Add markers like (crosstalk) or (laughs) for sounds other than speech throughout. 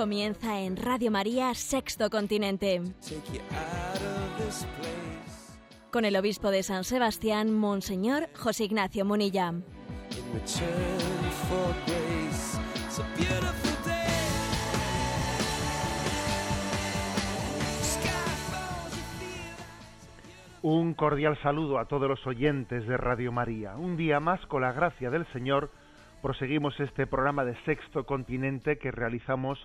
Comienza en Radio María Sexto Continente, con el obispo de San Sebastián, Monseñor José Ignacio Munilla. Un cordial saludo a todos los oyentes de Radio María. Un día más, con la gracia del Señor, proseguimos este programa de Sexto Continente que realizamos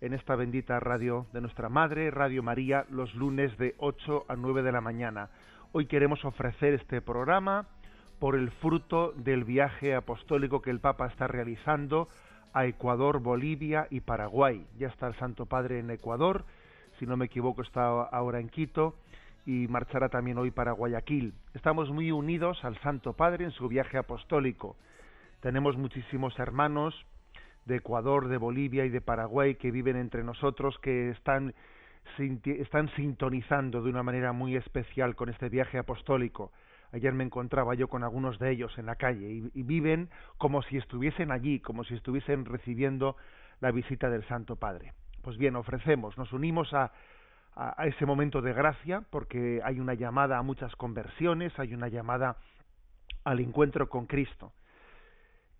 en esta bendita radio de nuestra Madre, Radio María, los lunes de 8 a 9 de la mañana. Hoy queremos ofrecer este programa por el fruto del viaje apostólico que el Papa está realizando a Ecuador, Bolivia y Paraguay. Ya está el Santo Padre en Ecuador, si no me equivoco está ahora en Quito y marchará también hoy para Guayaquil. Estamos muy unidos al Santo Padre en su viaje apostólico. Tenemos muchísimos hermanos de Ecuador, de Bolivia y de Paraguay que viven entre nosotros, que están, están sintonizando de una manera muy especial con este viaje apostólico. Ayer me encontraba yo con algunos de ellos en la calle y, y viven como si estuviesen allí, como si estuviesen recibiendo la visita del Santo Padre. Pues bien, ofrecemos, nos unimos a, a, a ese momento de gracia porque hay una llamada a muchas conversiones, hay una llamada al encuentro con Cristo.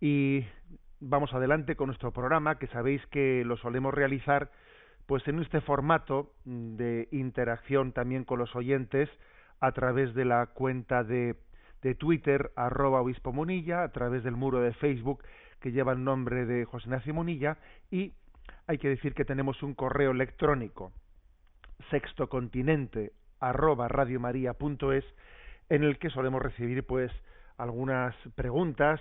Y vamos adelante con nuestro programa, que sabéis que lo solemos realizar pues en este formato mm, de interacción también con los oyentes a través de la cuenta de, de Twitter arroba obispo Munilla, a través del muro de Facebook que lleva el nombre de José Ignacio Munilla y hay que decir que tenemos un correo electrónico sextocontinente arroba radiomaria.es en el que solemos recibir pues algunas preguntas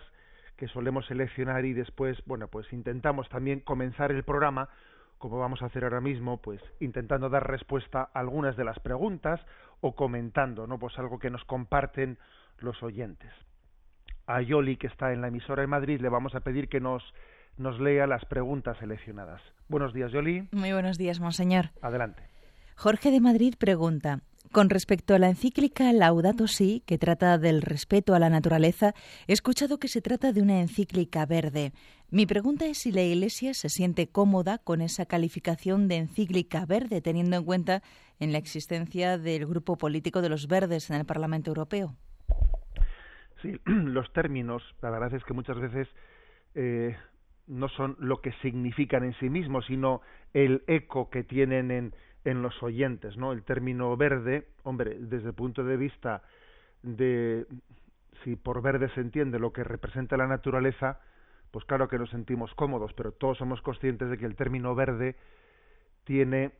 que solemos seleccionar y después bueno pues intentamos también comenzar el programa como vamos a hacer ahora mismo pues intentando dar respuesta a algunas de las preguntas o comentando no pues algo que nos comparten los oyentes. A Yoli que está en la emisora de Madrid le vamos a pedir que nos nos lea las preguntas seleccionadas. Buenos días Yoli. Muy buenos días, monseñor. adelante. Jorge de Madrid pregunta, con respecto a la encíclica Laudato Si, que trata del respeto a la naturaleza, he escuchado que se trata de una encíclica verde. Mi pregunta es si la Iglesia se siente cómoda con esa calificación de encíclica verde, teniendo en cuenta en la existencia del grupo político de los verdes en el Parlamento Europeo. Sí, (clears throat) los términos, la verdad es que muchas veces eh, no son lo que significan en sí mismos, sino el eco que tienen en, en los oyentes, ¿no? El término verde, hombre, desde el punto de vista de si por verde se entiende lo que representa la naturaleza, pues claro que nos sentimos cómodos, pero todos somos conscientes de que el término verde tiene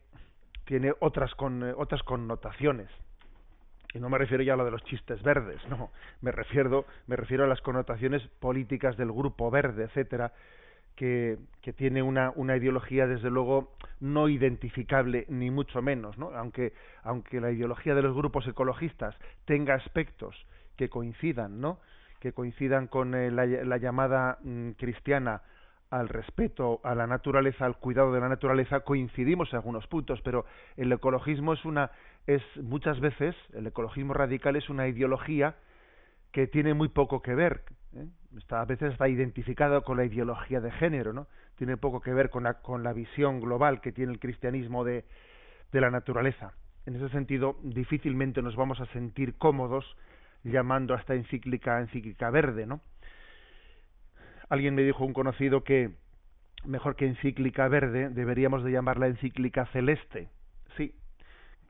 tiene otras con, eh, otras connotaciones y no me refiero ya a lo de los chistes verdes, no, me refiero, me refiero a las connotaciones políticas del grupo verde, etcétera, que, tiene una, una ideología desde luego no identificable ni mucho menos, ¿no? aunque, aunque la ideología de los grupos ecologistas tenga aspectos que coincidan, ¿no? que coincidan con eh, la, la llamada mm, cristiana al respeto a la naturaleza, al cuidado de la naturaleza, coincidimos en algunos puntos, pero el ecologismo es una, es muchas veces, el ecologismo radical es una ideología que tiene muy poco que ver. Está, a veces está identificado con la ideología de género, ¿no? Tiene poco que ver con la, con la visión global que tiene el cristianismo de, de la naturaleza. En ese sentido, difícilmente nos vamos a sentir cómodos llamando a esta encíclica encíclica verde, ¿no? Alguien me dijo un conocido que mejor que encíclica verde deberíamos de llamarla encíclica celeste. Sí,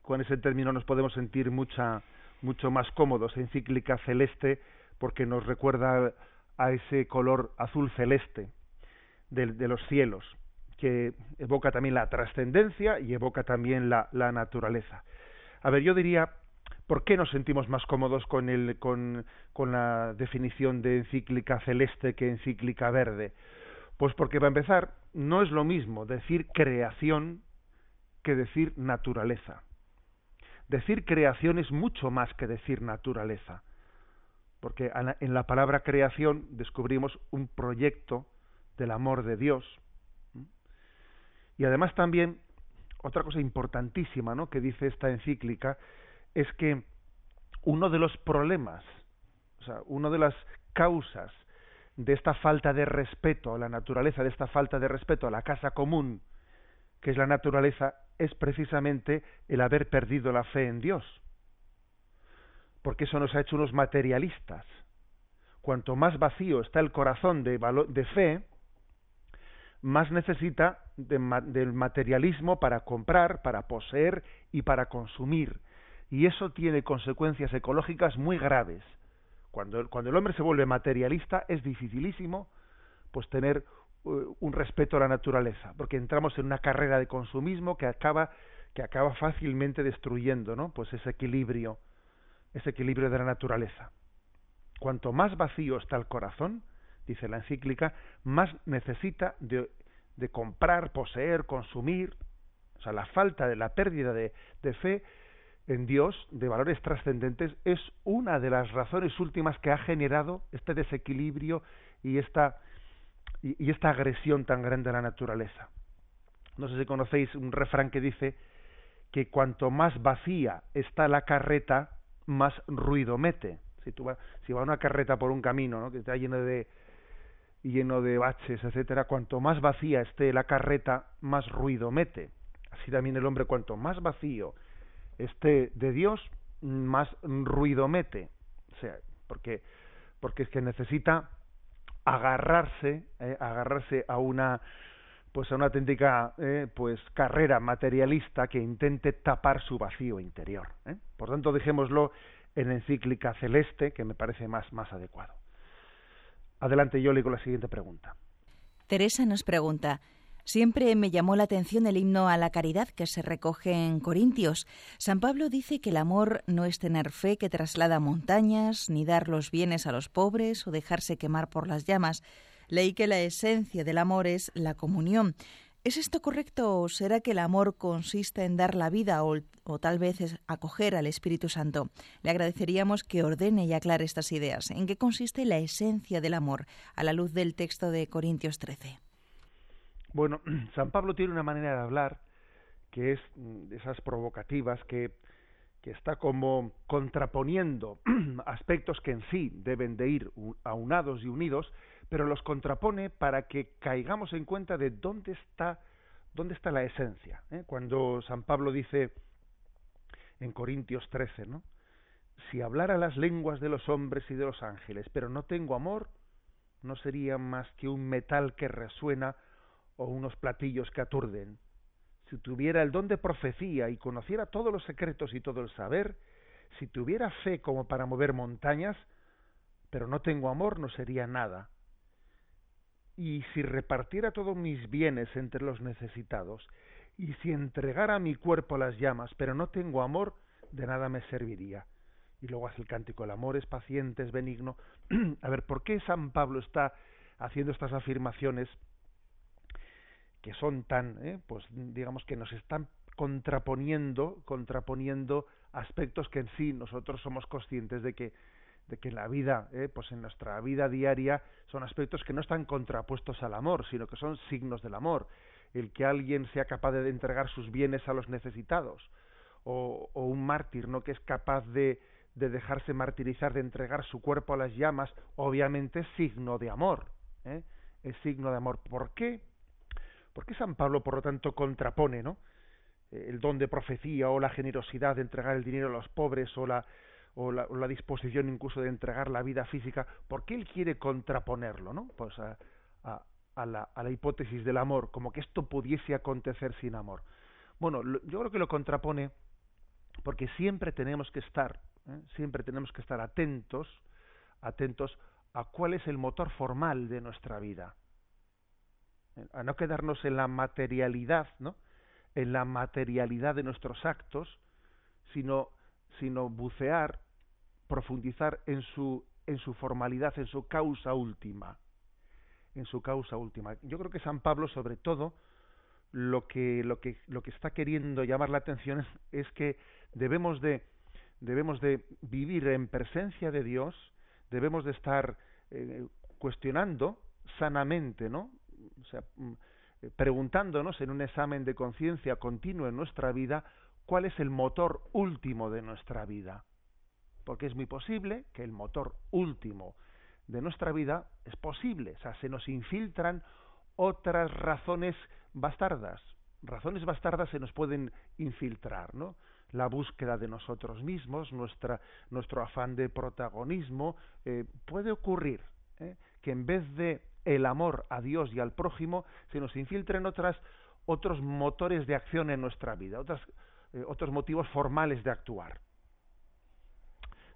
con ese término nos podemos sentir mucha mucho más cómodos, encíclica celeste porque nos recuerda a ese color azul celeste de, de los cielos que evoca también la trascendencia y evoca también la, la naturaleza. A ver, yo diría ¿Por qué nos sentimos más cómodos con, el, con, con la definición de encíclica celeste que encíclica verde? Pues porque, para empezar, no es lo mismo decir creación que decir naturaleza. Decir creación es mucho más que decir naturaleza, porque en la palabra creación descubrimos un proyecto del amor de Dios. Y además también, otra cosa importantísima ¿no? que dice esta encíclica, es que uno de los problemas, o sea, una de las causas de esta falta de respeto a la naturaleza, de esta falta de respeto a la casa común, que es la naturaleza, es precisamente el haber perdido la fe en Dios. Porque eso nos ha hecho unos materialistas. Cuanto más vacío está el corazón de, fe, más necesita del materialismo para comprar, para poseer y para consumir. Y eso tiene consecuencias ecológicas muy graves. Cuando, cuando el hombre se vuelve materialista es dificilísimo pues tener eh, un respeto a la naturaleza, porque entramos en una carrera de consumismo que acaba que acaba fácilmente destruyendo, ¿no? Pues ese equilibrio, ese equilibrio de la naturaleza. Cuanto más vacío está el corazón, dice la encíclica, más necesita de, comprar, poseer, consumir. O sea, la falta de la pérdida de, de fe en Dios, de valores trascendentes, es una de las razones últimas que ha generado este desequilibrio y esta y, esta agresión tan grande a la naturaleza. No sé si conocéis un refrán que dice que cuanto más vacía está la carreta, más ruido mete. Si, tú si va una carreta por un camino ¿no? que está lleno de lleno de baches, etcétera, cuanto más vacía esté la carreta, más ruido mete. Así también el hombre, cuanto más vacío esté de Dios, más ruido mete. O sea, porque, porque es que necesita agarrarse, eh, agarrarse a una pues a una auténtica eh, pues carrera materialista que intente tapar su vacío interior. ¿eh? Por tanto, dejémoslo en encíclica celeste, que me parece más, más adecuado. Adelante, yo le con la siguiente pregunta. Teresa nos pregunta, Siempre me llamó la atención el himno a la caridad que se recoge en Corintios. San Pablo dice que el amor no es tener fe que traslada montañas, ni dar los bienes a los pobres o dejarse quemar por las llamas. Leí que la esencia del amor es la comunión. ¿Es esto correcto o será que el amor consiste en dar la vida o, o, tal vez es acoger al Espíritu Santo? Le agradeceríamos que ordene y aclare estas ideas. ¿En qué consiste la esencia del amor a la luz del texto de Corintios 13? Bueno, (clears throat) San Pablo tiene una manera de hablar que es de esas provocativas que, que está como contraponiendo (clears throat) aspectos que en sí deben de ir aunados y unidos, pero los contrapone para que caigamos en cuenta de dónde está dónde está la esencia. ¿eh? Cuando San Pablo dice en Corintios 13, ¿no? Si hablara las lenguas de los hombres y de los ángeles, pero no tengo amor, no sería más que un metal que resuena o unos platillos que aturden. Si tuviera el don de profecía y conociera todos los secretos y todo el saber, si tuviera fe como para mover montañas, pero no tengo amor, no sería nada. Y si repartiera todos mis bienes entre los necesitados, y si entregara mi cuerpo a las llamas, pero no tengo amor, de nada me serviría. Y luego hace el cántico, el amor es paciente, es benigno. (clears throat) a ver, ¿por qué San Pablo está haciendo estas afirmaciones que son tan, eh, pues digamos que nos están contraponiendo, contraponiendo aspectos que en sí nosotros somos conscientes de que de que la vida, eh, pues en nuestra vida diaria son aspectos que no están contrapuestos al amor, sino que son signos del amor. El que alguien sea capaz de entregar sus bienes a los necesitados, o, o un mártir, ¿no? que es capaz de, de dejarse martirizar, de entregar su cuerpo a las llamas, obviamente es signo de amor. ¿eh? Es signo de amor. ¿Por qué? ¿Por qué San Pablo, por lo tanto, contrapone ¿no? El don de profecía o la generosidad de entregar el dinero a los pobres o la, o la, disposición incluso de entregar la vida física? ¿Por qué él quiere contraponerlo ¿no? pues a, a, la, a la hipótesis del amor, como que esto pudiese acontecer sin amor? Bueno, yo creo que lo contrapone porque siempre tenemos que estar, ¿eh? siempre tenemos que estar atentos, atentos a cuál es el motor formal de nuestra vida a no quedarnos en la materialidad, ¿no? En la materialidad de nuestros actos, sino, sino bucear, profundizar en su, en su formalidad, en su causa última, en su causa última. Yo creo que San Pablo, sobre todo, lo que, lo que, lo que está queriendo llamar la atención es, que debemos de, debemos de vivir en presencia de Dios, debemos de estar eh, cuestionando sanamente, ¿no? O sea, mm, eh, preguntándonos en un examen de conciencia continuo en nuestra vida cuál es el motor último de nuestra vida. Porque es muy posible que el motor último de nuestra vida es posible, o sea, se nos infiltran otras razones bastardas. Razones bastardas se nos pueden infiltrar, ¿no? La búsqueda de nosotros mismos, nuestro afán de protagonismo, eh, puede ocurrir ¿eh? que en vez de el amor a Dios y al prójimo, se nos infiltren otras, otros motores de acción en nuestra vida, otras, eh, otros motivos formales de actuar.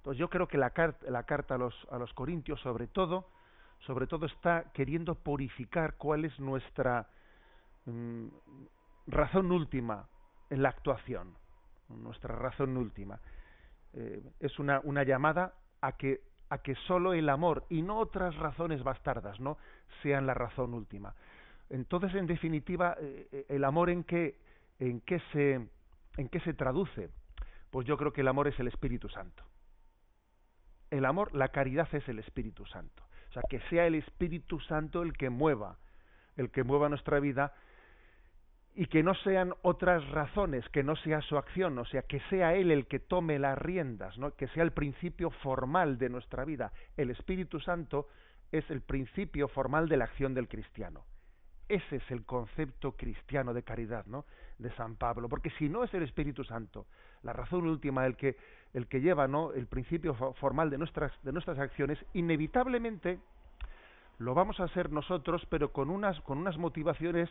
Entonces yo creo que la, carta, la carta a los, a los Corintios, sobre todo, sobre todo está queriendo purificar cuál es nuestra mm, razón última en la actuación, nuestra razón última. Eh, es una, una llamada a que a que solo el amor y no otras razones bastardas no sean la razón última. Entonces, en definitiva, eh, eh, el amor en en qué se en qué se traduce? Pues yo creo que el amor es el Espíritu Santo. El amor, la caridad es el Espíritu Santo. O sea, que sea el Espíritu Santo el que mueva, el que mueva nuestra vida y que no sean otras razones, que no sea su acción, o sea, que sea Él el que tome las riendas, ¿no? que sea el principio formal de nuestra vida. El Espíritu Santo es el principio formal de la acción del cristiano. Ese es el concepto cristiano de caridad, ¿no? De San Pablo, porque si no es el Espíritu Santo, la razón última, el que el que lleva, ¿no? El principio formal de nuestras de nuestras acciones, inevitablemente lo vamos a hacer nosotros, pero con unas con unas motivaciones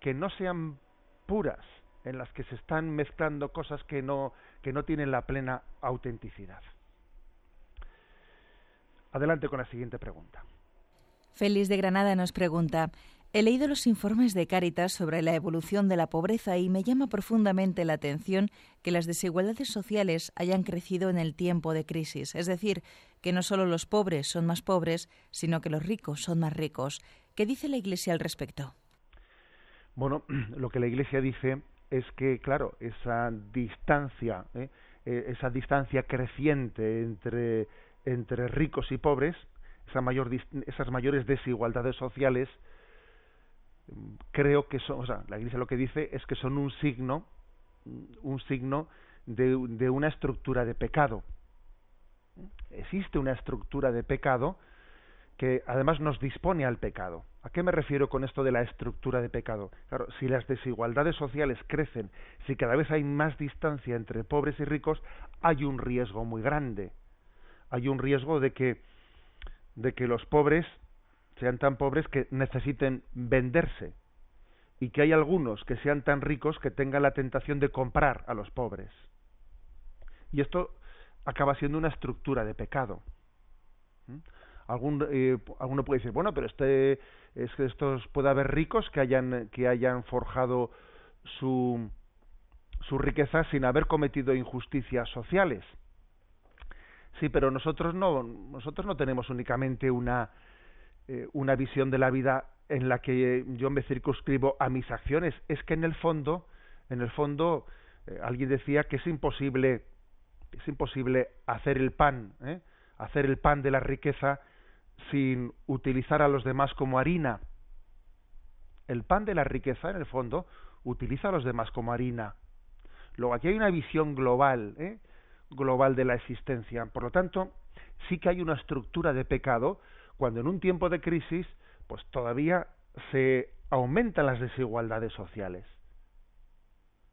que no sean puras, en las que se están mezclando cosas que no que no tienen la plena autenticidad. Adelante con la siguiente pregunta. Félix de Granada nos pregunta, He leído los informes de Cáritas sobre la evolución de la pobreza y me llama profundamente la atención que las desigualdades sociales hayan crecido en el tiempo de crisis, es decir, que no solo los pobres son más pobres, sino que los ricos son más ricos. ¿Qué dice la Iglesia al respecto? Bueno, (clears throat) lo que la Iglesia dice es que, claro, esa distancia, ¿eh? Eh, esa distancia creciente entre, entre ricos y pobres, esa mayor, esas mayores desigualdades sociales, creo que son, o sea, la Iglesia lo que dice es que son un signo, un signo de, de una estructura de pecado. Existe una estructura de pecado que además nos dispone al pecado. ¿A qué me refiero con esto de la estructura de pecado? Claro, si las desigualdades sociales crecen, si cada vez hay más distancia entre pobres y ricos, hay un riesgo muy grande. Hay un riesgo de que de que los pobres sean tan pobres que necesiten venderse y que hay algunos que sean tan ricos que tengan la tentación de comprar a los pobres. Y esto acaba siendo una estructura de pecado. ¿Mm? Algún, eh, alguno puede decir, bueno, pero este, es que estos puede haber ricos que hayan, que hayan forjado su, su riqueza sin haber cometido injusticias sociales. Sí, pero nosotros no, nosotros no tenemos únicamente una, eh, una visión de la vida en la que yo me circunscribo a mis acciones. Es que en el fondo, en el fondo, eh, alguien decía que es imposible, es imposible hacer el pan, ¿eh? hacer el pan de la riqueza sin utilizar a los demás como harina. El pan de la riqueza, en el fondo, utiliza a los demás como harina. Luego aquí hay una visión global, ¿eh? global de la existencia. Por lo tanto, sí que hay una estructura de pecado cuando en un tiempo de crisis, pues todavía se aumentan las desigualdades sociales.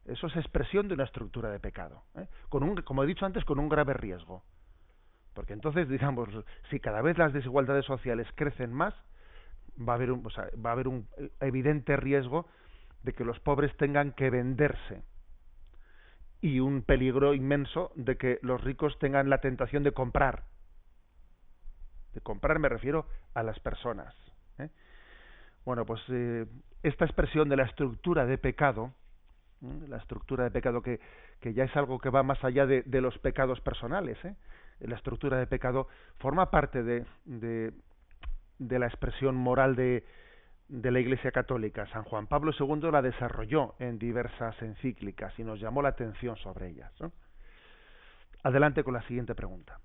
Eso es expresión de una estructura de pecado, ¿eh? con un, como he dicho antes, con un grave riesgo. Porque entonces, (laughs) digamos, si cada vez las desigualdades sociales crecen más, va a haber un, va a haber un evidente riesgo de que los pobres tengan que venderse y un peligro inmenso de que los ricos tengan la tentación de comprar de comprar me refiero a las personas. ¿eh? Bueno, pues eh, esta expresión de la estructura de pecado, la estructura de pecado que, que, ya es algo que va más allá de, de los pecados personales, ¿eh? la estructura de pecado forma parte de, de, de la expresión moral de, de la Iglesia Católica. San Juan Pablo II la desarrolló en diversas encíclicas y nos llamó la atención sobre ellas. Adelante con la siguiente pregunta.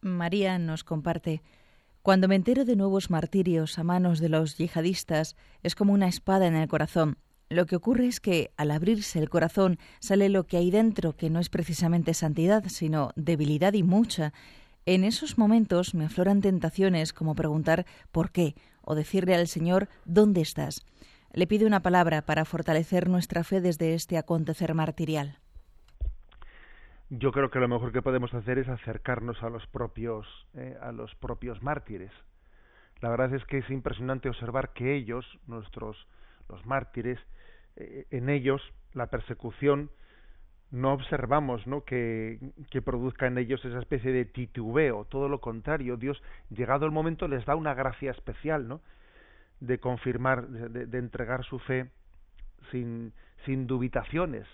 María nos comparte, cuando me entero de nuevos martirios a manos de los yihadistas, es como una espada en el corazón. Lo que ocurre es que al abrirse el corazón sale lo que hay dentro, que no es precisamente santidad, sino debilidad y mucha. En esos momentos me afloran tentaciones como preguntar ¿por qué? o decirle al Señor ¿dónde estás? Le pido una palabra para fortalecer nuestra fe desde este acontecer martirial. Yo creo que lo mejor que podemos hacer es acercarnos a los propios, eh, a los propios mártires. La verdad es que es impresionante observar que ellos, nuestros, los mártires, eh, en ellos la persecución no observamos ¿no? Que, que, produzca en ellos esa especie de titubeo, todo lo contrario, Dios, llegado el momento, les da una gracia especial, ¿no? de confirmar, de, de entregar su fe sin, sin dubitaciones.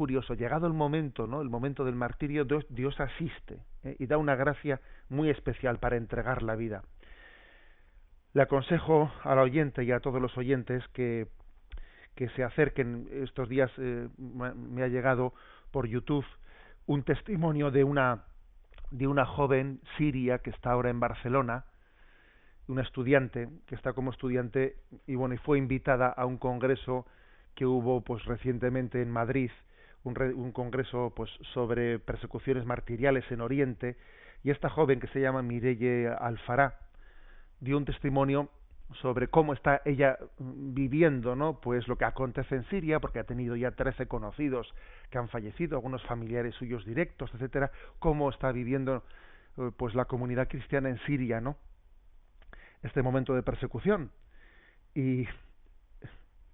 Curioso, llegado el momento, ¿no? el momento del martirio, Dios, Dios asiste ¿eh? y da una gracia muy especial para entregar la vida. Le aconsejo al oyente y a todos los oyentes que que se acerquen estos días eh, me ha llegado por YouTube un testimonio de una de una joven siria que está ahora en Barcelona una estudiante que está como estudiante y bueno y fue invitada a un congreso que hubo pues recientemente en Madrid un, un congreso pues sobre persecuciones martiriales en Oriente y esta joven que se llama Mirelle Alfará dio un testimonio sobre cómo está ella viviendo, ¿no? Pues lo que acontece en Siria, porque ha tenido ya trece conocidos que han fallecido, algunos familiares suyos directos, etcétera, cómo está viviendo eh, pues la comunidad cristiana en Siria, ¿no? Este momento de persecución. Y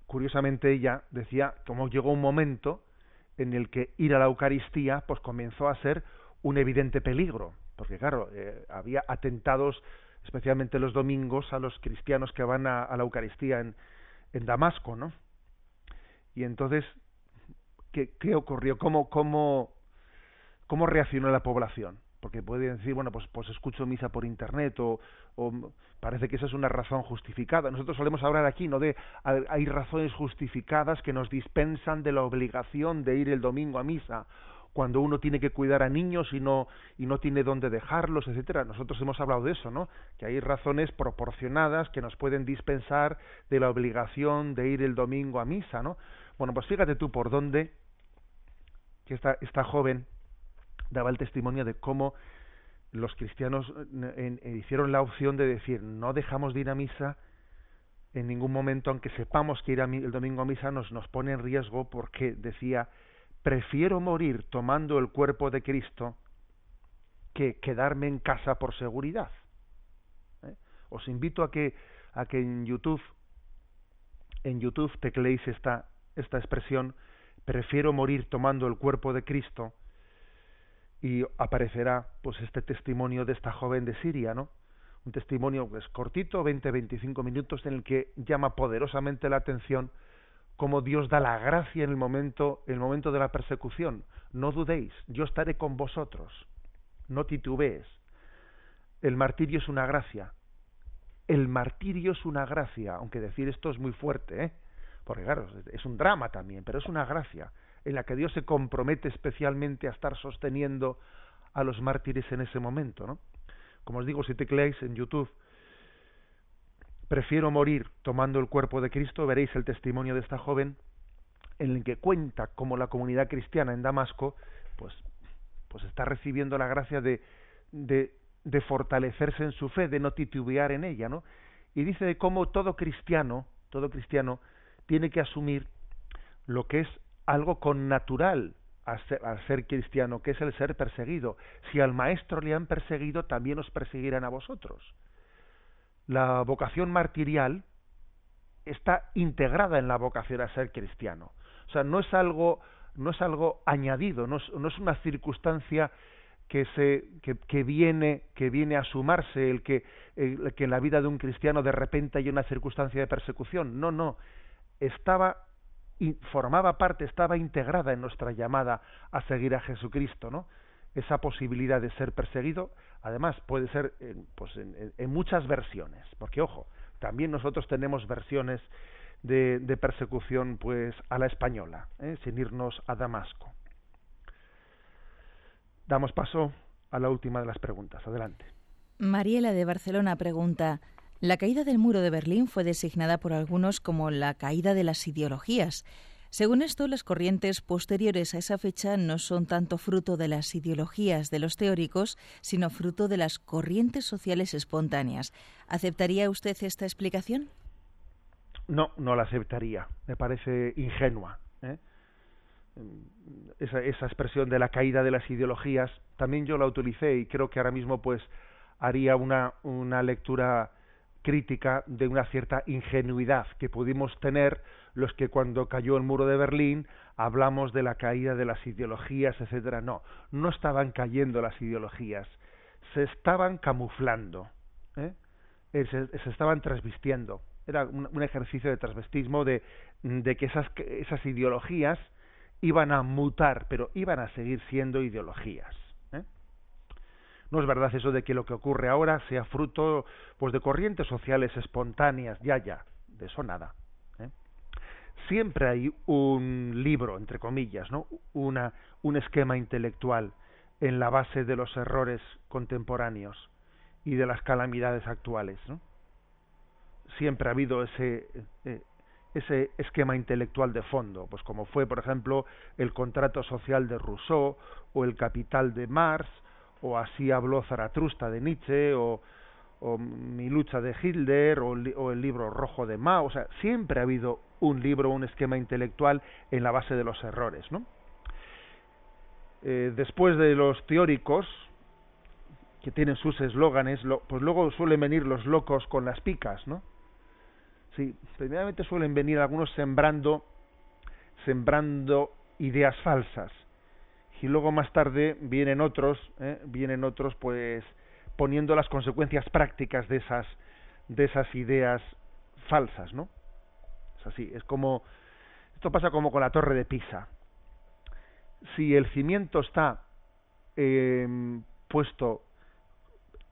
curiosamente ella decía cómo llegó un momento en el que ir a la Eucaristía pues comenzó a ser un evidente peligro, porque claro, eh, había atentados especialmente los domingos, a los cristianos que van a, la Eucaristía en, en, Damasco, ¿no? Y entonces, ¿qué, qué ocurrió? ¿Cómo, cómo, ¿Cómo reaccionó la población? Porque pueden decir, bueno, pues, pues escucho misa por internet o, parece que esa es una razón justificada. Nosotros solemos hablar aquí, ¿no? De hay razones justificadas que nos dispensan de la obligación de ir el domingo a misa cuando uno tiene que cuidar a niños y no y no tiene dónde dejarlos, etcétera. Nosotros hemos hablado de eso, ¿no? Que hay razones proporcionadas que nos pueden dispensar de la obligación de ir el domingo a misa, ¿no? Bueno, pues fíjate tú por dónde que esta esta joven daba el testimonio de cómo los cristianos eh, hicieron la opción de decir no dejamos de ir a misa en ningún momento, aunque sepamos que ir el domingo a misa nos, nos pone en riesgo porque decía prefiero morir tomando el cuerpo de Cristo que quedarme en casa por seguridad. ¿Eh? Os invito a que a que en YouTube en YouTube tecleéis esta esta expresión prefiero morir tomando el cuerpo de Cristo y aparecerá pues este testimonio de esta joven de Siria, ¿no? Un testimonio pues cortito, 20-25 minutos en el que llama poderosamente la atención como Dios da la gracia en el momento, el momento de la persecución. No dudéis, yo estaré con vosotros. No titubees. El martirio es una gracia. El martirio es una gracia, aunque decir esto es muy fuerte, ¿eh? porque claro, es un drama también, pero es una gracia en la que Dios se compromete especialmente a estar sosteniendo a los mártires en ese momento, ¿no? Como os digo, si tecleáis en YouTube prefiero morir tomando el cuerpo de Cristo, veréis el testimonio de esta joven en el que cuenta cómo la comunidad cristiana en Damasco pues, pues está recibiendo la gracia de, de, de fortalecerse en su fe, de no titubear en ella, ¿no? Y dice de cómo todo cristiano, todo cristiano tiene que asumir lo que es algo con natural al ser, al ser, cristiano, que es el ser perseguido. Si al maestro le han perseguido, también os perseguirán a vosotros la vocación martirial está integrada en la vocación a ser cristiano. O sea, no es algo, no es algo añadido, no es, no es una circunstancia que se que, que, viene que viene a sumarse el que el, que en la vida de un cristiano de repente hay una circunstancia de persecución no no estaba y formaba parte estaba integrada en nuestra llamada a seguir a Jesucristo no esa posibilidad de ser perseguido, además puede ser pues, en, muchas versiones, porque ojo, también nosotros tenemos versiones de, de persecución pues a la española, ¿eh? sin irnos a Damasco. Damos paso a la última de las preguntas. Adelante. Mariela de Barcelona pregunta, la caída del muro de Berlín fue designada por algunos como la caída de las ideologías. Según esto, las corrientes posteriores a esa fecha no son tanto fruto de las ideologías de los teóricos, sino fruto de las corrientes sociales espontáneas. ¿Aceptaría usted esta explicación? No, no la aceptaría. Me parece ingenua. ¿eh? Esa, esa, expresión de la caída de las ideologías, también yo la utilicé y creo que ahora mismo pues haría una, una lectura crítica de una cierta ingenuidad que pudimos tener los que cuando cayó el muro de Berlín hablamos de la caída de las ideologías, etcétera. No, no estaban cayendo las ideologías, se estaban camuflando, ¿eh? se, se, estaban transvistiendo. Era un, ejercicio de transvestismo de, que esas ideologías iban a mutar, pero iban a seguir siendo ideologías. No es verdad eso de que lo que ocurre ahora sea fruto pues de corrientes sociales espontáneas, ya ya, de eso nada. ¿eh? Siempre hay un libro, entre comillas, ¿no? Una, un esquema intelectual en la base de los errores contemporáneos y de las calamidades actuales. Siempre ha habido ese eh, ese esquema intelectual de fondo, pues como fue, por ejemplo, el contrato social de Rousseau o el capital de Marx, o así habló Zaratrusta de Nietzsche, o, mi lucha de Hitler, o, el libro rojo de Mao, o sea, siempre ha habido un libro, un esquema intelectual en la base de los errores, ¿no? Eh, después de los teóricos, que tienen sus eslóganes, pues luego suelen venir los locos con las picas, ¿no? Sí, primeramente suelen venir algunos sembrando, sembrando ideas falsas y luego más tarde vienen otros, ¿eh? vienen otros, pues poniendo las consecuencias prácticas de esas, de esas ideas falsas, ¿no? Es así, es como esto pasa como con la torre de Pisa. Si el cimiento está eh, puesto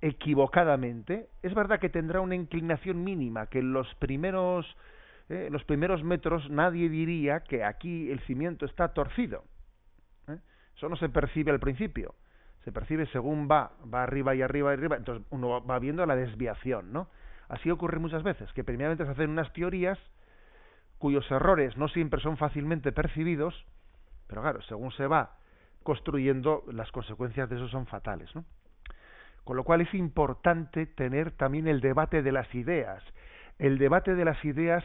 equivocadamente, es verdad que tendrá una inclinación mínima, que en los primeros, eh, los primeros metros nadie diría que aquí el cimiento está torcido. Eso no se percibe al principio, se percibe según va, va arriba y arriba y arriba, entonces uno va viendo la desviación, ¿no? Así ocurre muchas veces, que primeramente se hacen unas teorías cuyos errores no siempre son fácilmente percibidos, pero claro, según se va construyendo, las consecuencias de eso son fatales, ¿no? Con lo cual es importante tener también el debate de las ideas. El debate de las ideas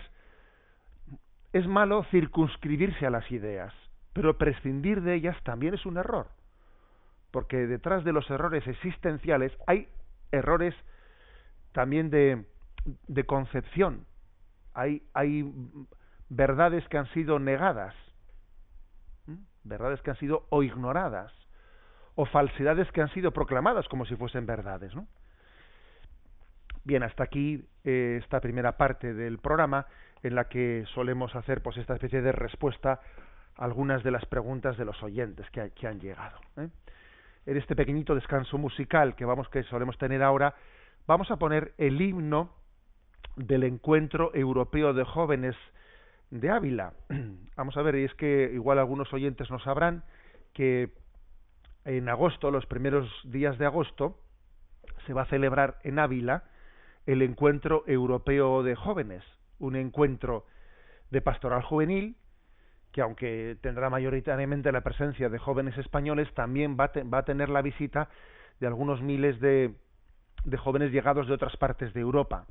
es malo circunscribirse a las ideas, pero prescindir de ellas también es un error. Porque detrás de los errores existenciales hay errores también de, de concepción. Hay, hay verdades que han sido negadas, verdades que han sido o ignoradas o falsedades que han sido proclamadas como si fuesen verdades. ¿no? Bien, hasta aquí eh, esta primera parte del programa en la que solemos hacer pues esta especie de respuesta algunas de las preguntas de los oyentes que, han llegado. ¿eh? En este pequeñito descanso musical que vamos que solemos tener ahora, vamos a poner el himno del encuentro europeo de jóvenes de Ávila. (clears throat) Vamos a ver, y es que igual algunos oyentes no sabrán que en agosto, los primeros días de agosto, se va a celebrar en Ávila el encuentro europeo de jóvenes, un encuentro de pastoral juvenil que aunque tendrá mayoritariamente la presencia de jóvenes españoles, también va va a tener la visita de algunos miles de, de, jóvenes llegados de otras partes de Europa.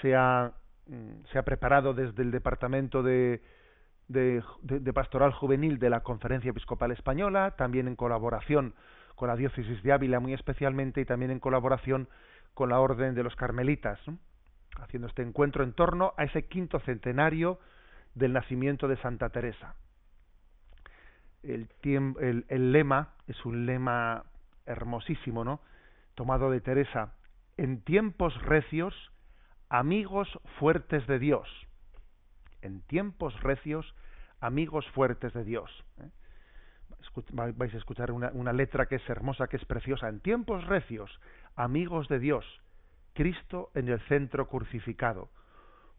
Se ha, mm, se ha preparado desde el Departamento de, de, de, pastoral juvenil de la Conferencia Episcopal Española, también en colaboración con la diócesis de Ávila muy especialmente y también en colaboración con la Orden de los Carmelitas, haciendo este encuentro en torno a ese quinto centenario del nacimiento de Santa Teresa. El, lema es un lema hermosísimo, ¿no? Tomado de Teresa. En tiempos recios, amigos fuertes de Dios en tiempos recios, amigos fuertes de Dios. ¿eh? Vais a escuchar una, letra que es hermosa, que es preciosa. En tiempos recios, amigos de Dios, Cristo en el centro crucificado.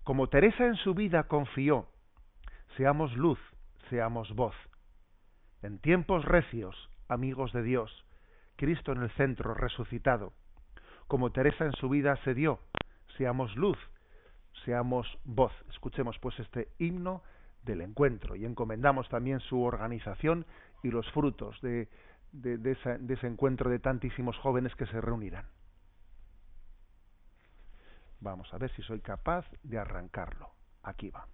Como Teresa en su vida confió, seamos luz, seamos voz. En tiempos recios, amigos de Dios, Cristo en el centro resucitado. Como Teresa en su vida se dio, seamos luz, seamos voz. Escuchemos pues este himno del encuentro y encomendamos también su organización y los frutos de, ese encuentro de tantísimos jóvenes que se reunirán. Vamos a ver si soy capaz de arrancarlo. Aquí va.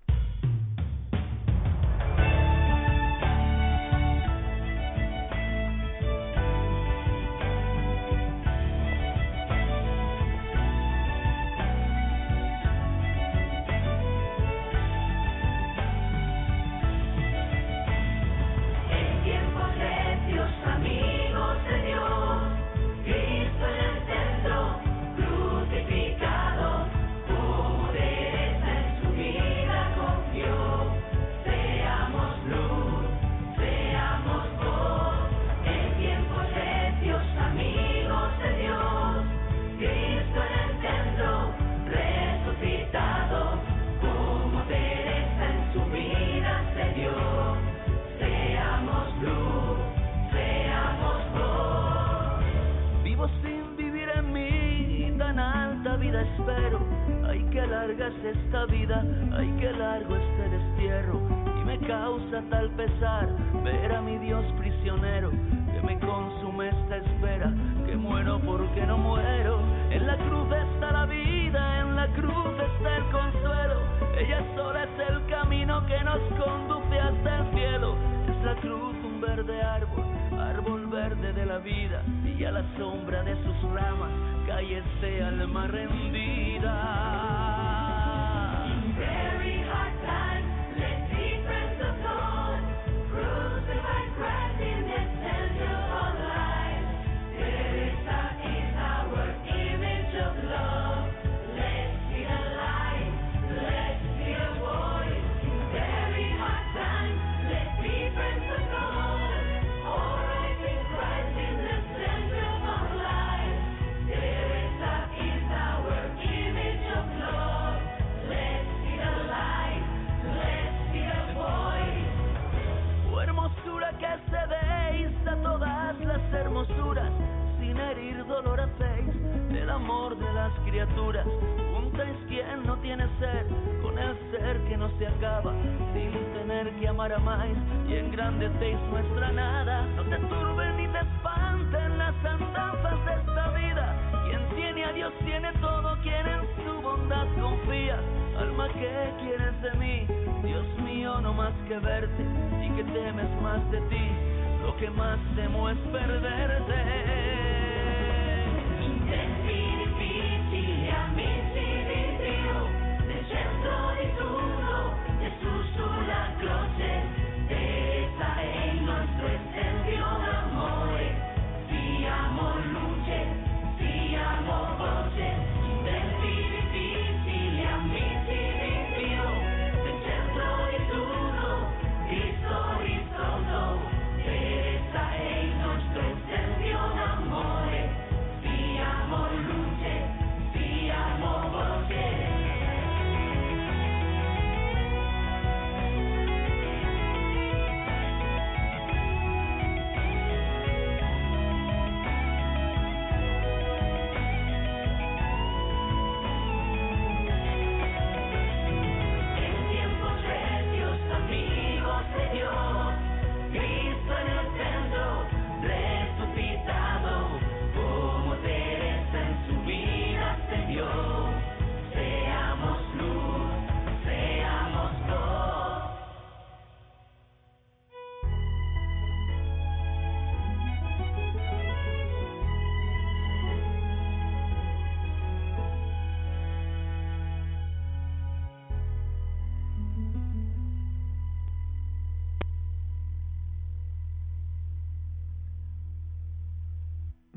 much better than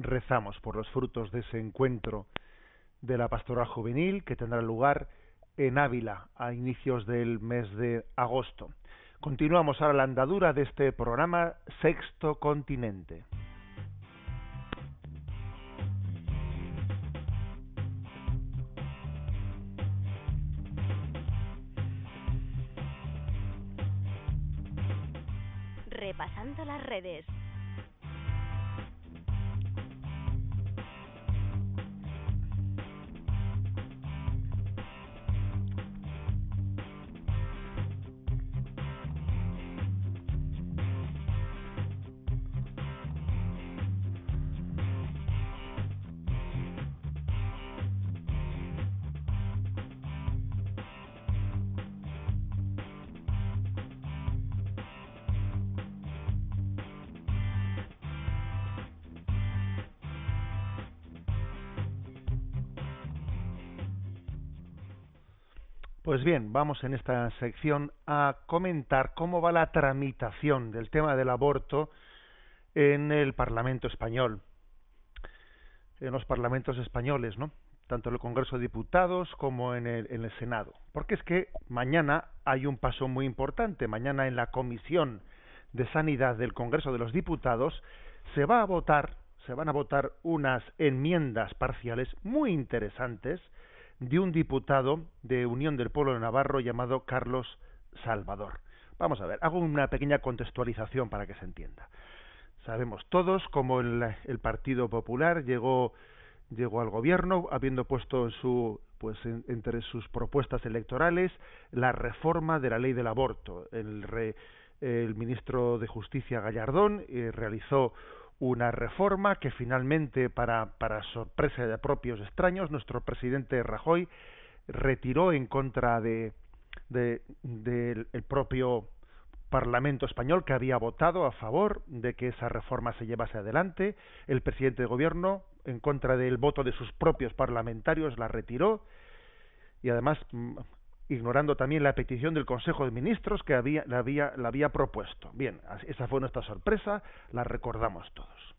rezamos por los frutos de ese encuentro de la pastoral juvenil que tendrá lugar en Ávila a inicios del mes de agosto. Continuamos ahora la andadura de este programa Sexto Continente. Bien, vamos en esta sección a comentar cómo va la tramitación del tema del aborto en el Parlamento español, en los parlamentos españoles, ¿no? Tanto en el Congreso de Diputados como en el, en el Senado. Porque es que mañana hay un paso muy importante. Mañana en la Comisión de Sanidad del Congreso de los Diputados se va a votar, se van a votar unas enmiendas parciales muy interesantes de un diputado de Unión del Pueblo de Navarro llamado Carlos Salvador. Vamos a ver, hago una pequeña contextualización para que se entienda. Sabemos todos cómo el, Partido Popular llegó llegó al gobierno habiendo puesto en su pues en, entre sus propuestas electorales la reforma de la ley del aborto. El, re, el ministro de Justicia Gallardón eh, realizó una reforma que finalmente, para, para sorpresa de propios extraños, nuestro presidente Rajoy retiró en contra de, de, propio Parlamento español que había votado a favor de que esa reforma se llevase adelante. El presidente de gobierno, en contra del voto de sus propios parlamentarios, la retiró y además mm, ignorando también la petición del Consejo de Ministros que había, la, había, la había propuesto. Bien, esa fue nuestra sorpresa, la recordamos todos.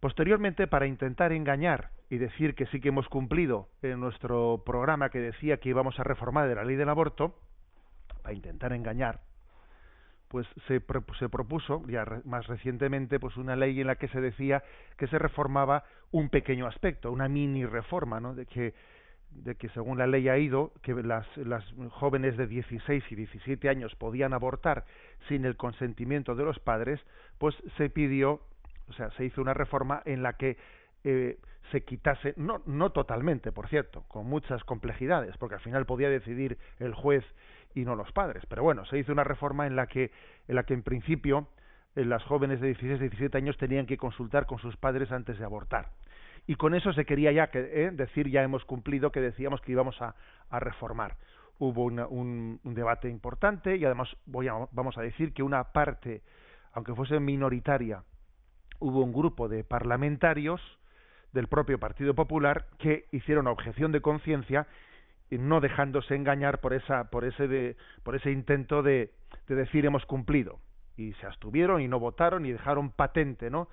Posteriormente, para intentar engañar y decir que sí que hemos cumplido en nuestro programa que decía que íbamos a reformar de la ley del aborto, para intentar engañar, pues se, se propuso ya más recientemente pues una ley en la que se decía que se reformaba un pequeño aspecto, una mini reforma, ¿no? De que de que según la ley ha ido, que las, las jóvenes de 16 y 17 años podían abortar sin el consentimiento de los padres, pues se pidió, o sea, se hizo una reforma en la que eh, se quitase, no, no totalmente, por cierto, con muchas complejidades, porque al final podía decidir el juez y no los padres, pero bueno, se hizo una reforma en la que, en la que en principio eh, las jóvenes de 16 y 17 años tenían que consultar con sus padres antes de abortar y con eso se quería ya que, eh, decir ya hemos cumplido que decíamos que íbamos a, reformar. Hubo un, debate importante y además voy a, vamos a decir que una parte, aunque fuese minoritaria, hubo un grupo de parlamentarios del propio Partido Popular que hicieron objeción de conciencia no dejándose engañar por esa por ese de, por ese intento de, de decir hemos cumplido y se abstuvieron y no votaron y dejaron patente no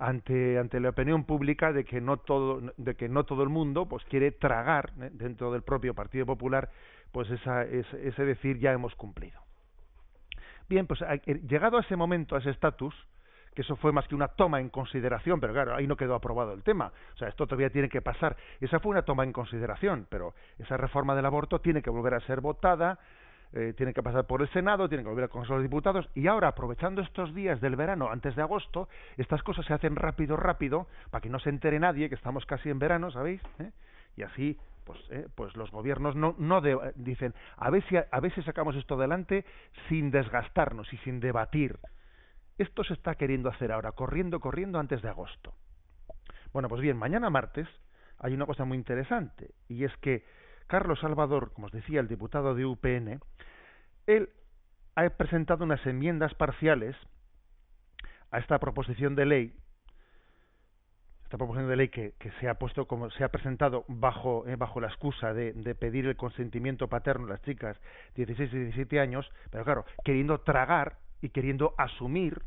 ante, ante la opinión pública de que no todo, de que no todo el mundo pues quiere tragar ¿eh? dentro del propio Partido Popular pues esa, ese, ese decir ya hemos cumplido. Bien, pues eh, llegado a ese momento, a ese estatus, que eso fue más que una toma en consideración, pero claro, ahí no quedó aprobado el tema. O sea, esto todavía tiene que pasar. Esa fue una toma en consideración, pero esa reforma del aborto tiene que volver a ser votada, eh, tiene que pasar por el Senado, tiene que volver al Consejo de Diputados y ahora, aprovechando estos días del verano antes de agosto, estas cosas se hacen rápido, rápido, para que no se entere nadie que estamos casi en verano, ¿sabéis? ¿Eh? Y así, pues, eh, pues los gobiernos no, no dicen, a ver, si, a ver si sacamos esto adelante sin desgastarnos y sin debatir. Esto se está queriendo hacer ahora, corriendo, corriendo antes de agosto. Bueno, pues bien, mañana martes hay una cosa muy interesante, y es que Carlos Salvador, como os decía, el diputado de UPN, él ha presentado unas enmiendas parciales a esta proposición de ley, esta proposición de ley que, se ha puesto como se ha presentado bajo eh, bajo la excusa de, de, pedir el consentimiento paterno a las chicas de 16 y 17 años, pero claro, queriendo tragar y queriendo asumir,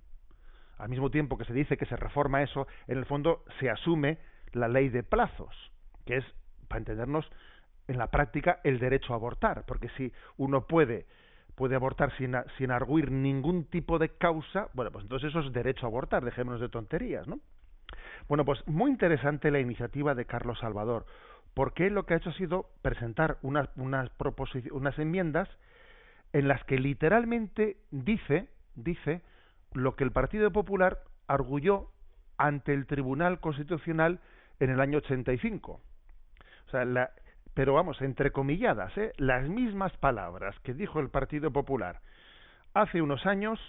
al mismo tiempo que se dice que se reforma eso, en el fondo se asume la ley de plazos, que es, para entendernos, en la práctica el derecho a abortar, porque si uno puede puede abortar sin, sin arguir ningún tipo de causa, bueno, pues entonces eso es derecho a abortar, dejémonos de tonterías, ¿no? Bueno, pues muy interesante la iniciativa de Carlos Salvador, porque lo que ha hecho ha sido presentar unas, unas, unas enmiendas en las que literalmente dice, dice lo que el Partido Popular arguyó ante el Tribunal Constitucional en el año 85. O sea, la, pero vamos, entrecomilladas, ¿eh? las mismas palabras que dijo el Partido Popular hace unos años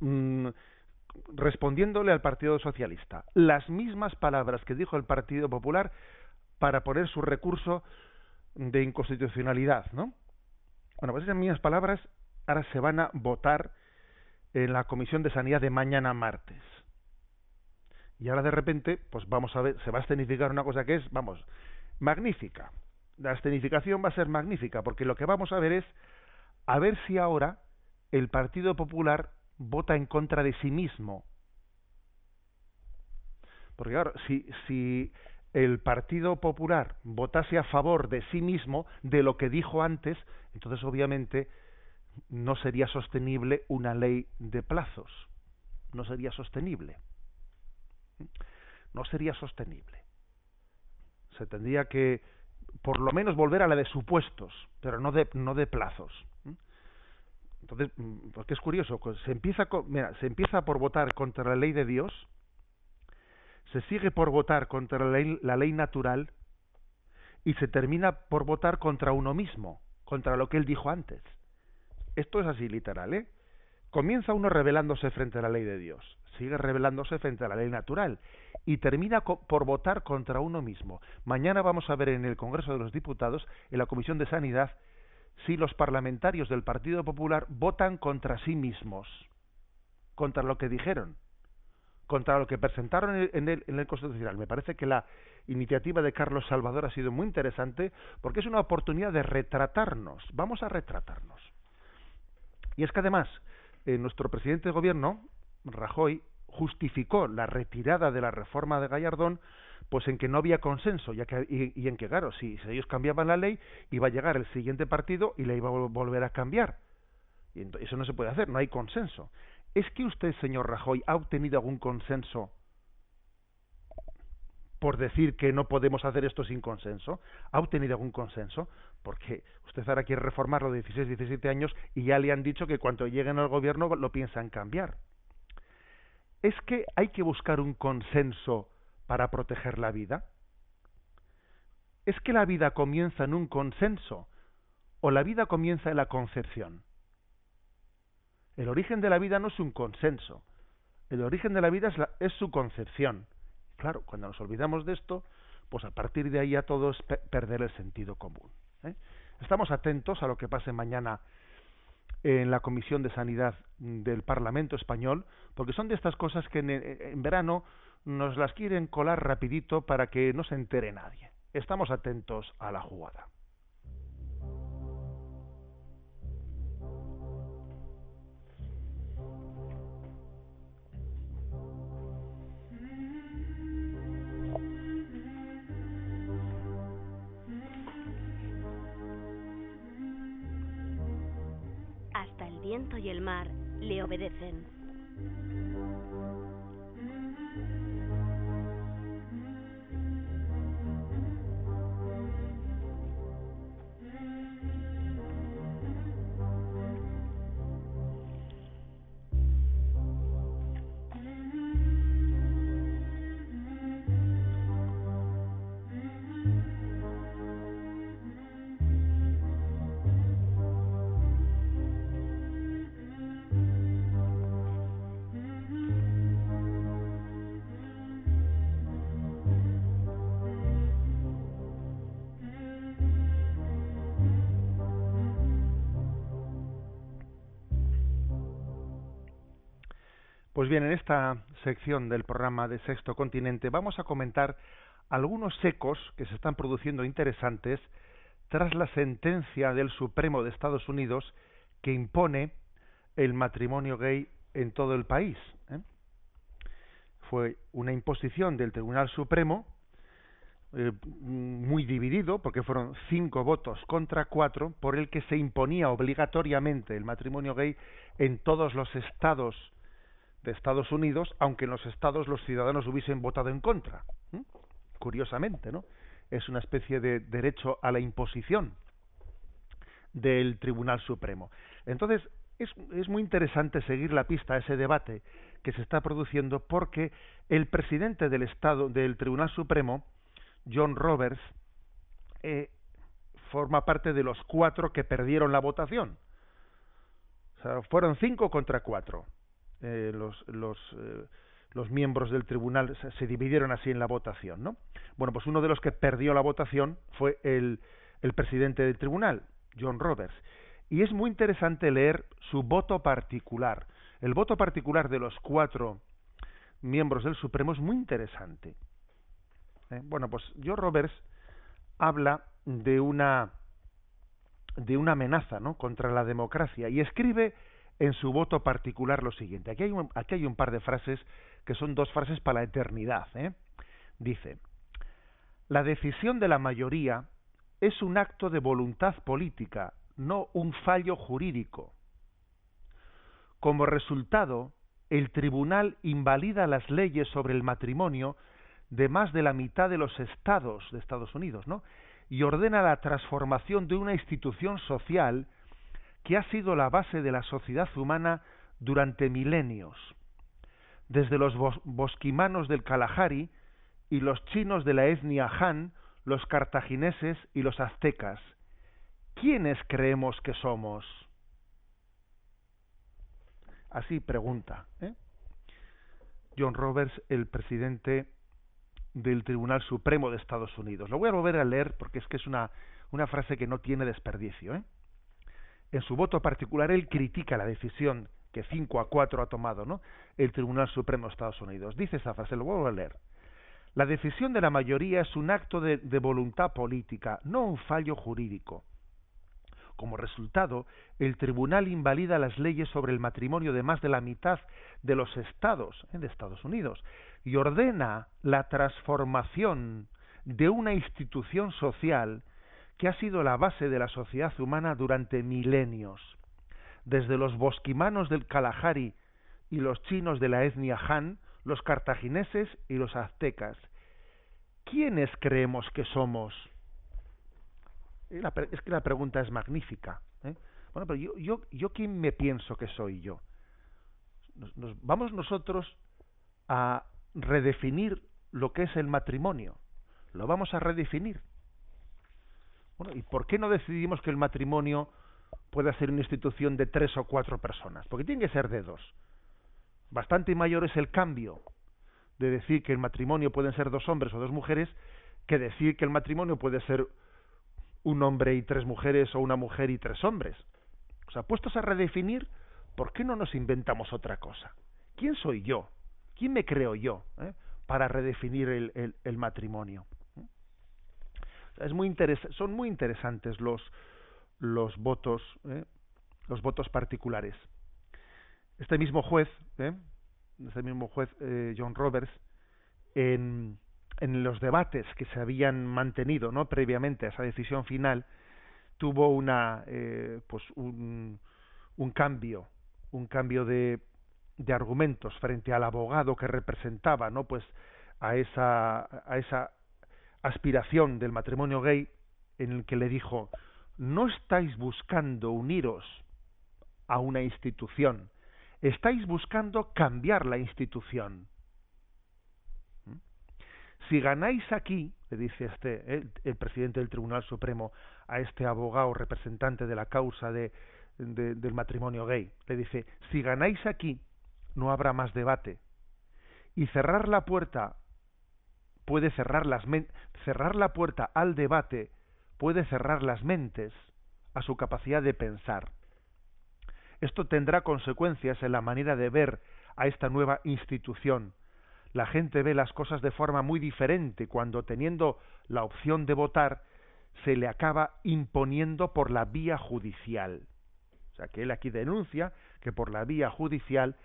mm, respondiéndole al Partido Socialista. Las mismas palabras que dijo el Partido Popular para poner su recurso de inconstitucionalidad, ¿no? Bueno, pues esas mismas palabras ahora se van a votar en la Comisión de Sanidad de mañana martes. Y ahora de repente, pues vamos a ver, se va a escenificar una cosa que es, vamos, magnífica. La escenificación va a ser magnífica, porque lo que vamos a ver es a ver si ahora el Partido Popular vota en contra de sí mismo. Porque claro, si, si el Partido Popular votase a favor de sí mismo, de lo que dijo antes, entonces obviamente no sería sostenible una ley de plazos. No sería sostenible. No sería sostenible. Se tendría que, por lo menos, volver a la de supuestos, pero no de, no de plazos. Entonces, mm, porque es curioso, se empieza, mira, se empieza por votar contra la ley de Dios, se sigue por votar contra la ley, la ley natural y se termina por votar contra uno mismo, contra lo que él dijo antes. Esto es así literal, ¿eh? Comienza uno rebelándose frente a la ley de Dios, sigue rebelándose frente a la ley natural y termina por votar contra uno mismo. Mañana vamos a ver en el Congreso de los Diputados, en la Comisión de Sanidad, si los parlamentarios del Partido Popular votan contra sí mismos, contra lo que dijeron, contra lo que presentaron en el, en el, Constitucional. Me parece que la iniciativa de Carlos Salvador ha sido muy interesante porque es una oportunidad de retratarnos. Vamos a retratarnos. Y es que además, eh, nuestro presidente de gobierno, Rajoy, justificó la retirada de la reforma de Gallardón pues en que no había consenso ya que, y, en que, claro, si, ellos cambiaban la ley, iba a llegar el siguiente partido y la iba a volver a cambiar. Y eso no se puede hacer, no hay consenso. ¿Es que usted, señor Rajoy, ha obtenido algún consenso por decir que no podemos hacer esto sin consenso? ¿Ha obtenido algún consenso? Porque usted ahora quiere reformarlo de 16, 17 años y ya le han dicho que cuando lleguen al gobierno lo piensan cambiar. Es que hay que buscar un consenso para proteger la vida? ¿Es que la vida comienza en un consenso o la vida comienza en la concepción? El origen de la vida no es un consenso, el origen de la vida es, su concepción. Claro, cuando nos olvidamos de esto, pues a partir de ahí a todos perder el sentido común. ¿Eh? Estamos atentos a lo que pase mañana en la Comisión de Sanidad del Parlamento Español, porque son de estas cosas que en verano nos las quieren colar rapidito para que no se entere nadie. Estamos atentos a la jugada. Viento y el mar le obedecen. Pues bien, en esta sección del programa de Sexto Continente vamos a comentar algunos ecos que se están produciendo interesantes tras la sentencia del Supremo de Estados Unidos que impone el matrimonio gay en todo el país. ¿eh? Fue una imposición del Tribunal Supremo eh, muy dividido, porque fueron cinco votos contra cuatro, por el que se imponía obligatoriamente el matrimonio gay en todos los estados de Estados Unidos, aunque en los estados los ciudadanos hubiesen votado en contra. Curiosamente, ¿no? Es una especie de derecho a la imposición del Tribunal Supremo. Entonces, es, es muy interesante seguir la pista a ese debate que se está produciendo porque el presidente del Estado del Tribunal Supremo, John Roberts, eh, forma parte de los cuatro que perdieron la votación. O sea, fueron cinco contra cuatro. Eh, los, los, eh, los miembros del tribunal se, dividieron así en la votación, ¿no? Bueno, pues uno de los que perdió la votación fue el, el presidente del tribunal, John Roberts. Y es muy interesante leer su voto particular. El voto particular de los cuatro miembros del Supremo es muy interesante. ¿Eh? Bueno, pues John Roberts habla de una de una amenaza ¿no? contra la democracia y escribe en su voto particular lo siguiente. Aquí hay un, aquí hay un par de frases que son dos frases para la eternidad. ¿eh? Dice, la decisión de la mayoría es un acto de voluntad política, no un fallo jurídico. Como resultado, el tribunal invalida las leyes sobre el matrimonio de más de la mitad de los estados de Estados Unidos, ¿no? y ordena la transformación de una institución social que ha sido la base de la sociedad humana durante milenios, desde los bos bosquimanos del Kalahari y los chinos de la etnia Han, los cartagineses y los aztecas. ¿Quiénes creemos que somos? Así pregunta. ¿eh? John Roberts, el presidente del Tribunal Supremo de Estados Unidos. Lo voy a volver a leer porque es que es una, una frase que no tiene desperdicio. ¿eh? En su voto particular, él critica la decisión que 5 a 4 ha tomado ¿no? el Tribunal Supremo de Estados Unidos. Dice esa frase, lo vuelvo a leer. La decisión de la mayoría es un acto de, de voluntad política, no un fallo jurídico. Como resultado, el tribunal invalida las leyes sobre el matrimonio de más de la mitad de los estados ¿eh? de Estados Unidos y ordena la transformación de una institución social que ha sido la base de la sociedad humana durante milenios. Desde los bosquimanos del Kalahari y los chinos de la etnia Han, los cartagineses y los aztecas. ¿Quiénes creemos que somos? es que la pregunta es magnífica. ¿eh? Bueno, pero yo, yo, yo quién me pienso que soy yo. Nos, nos, vamos nosotros a redefinir lo que es el matrimonio. Lo vamos a redefinir. Bueno, ¿y por qué no decidimos que el matrimonio pueda ser una institución de tres o cuatro personas? Porque tiene que ser de dos. Bastante mayor es el cambio de decir que el matrimonio pueden ser dos hombres o dos mujeres que decir que el matrimonio puede ser un hombre y tres mujeres o una mujer y tres hombres. O sea, puestos a redefinir, ¿por qué no nos inventamos otra cosa? ¿Quién soy yo? ¿Quién me creo yo eh, para redefinir el, matrimonio? Es muy son muy interesantes los, los votos, eh, los votos particulares. Este mismo juez, eh, este mismo juez eh, John Roberts, en, en los debates que se habían mantenido no previamente a esa decisión final tuvo una eh, pues un, un cambio un cambio de, de argumentos frente al abogado que representaba no pues a esa a esa aspiración del matrimonio gay en el que le dijo no estáis buscando uniros a una institución estáis buscando cambiar la institución si ganáis aquí, le dice este el, presidente del Tribunal Supremo a este abogado representante de la causa de, del matrimonio gay, le dice, si ganáis aquí, no habrá más debate. Y cerrar la puerta puede cerrar las cerrar la puerta al debate puede cerrar las mentes a su capacidad de pensar. Esto tendrá consecuencias en la manera de ver a esta nueva institución la gente ve las cosas de forma muy diferente cuando teniendo la opción de votar se le acaba imponiendo por la vía judicial. O sea, que él aquí denuncia que por la vía judicial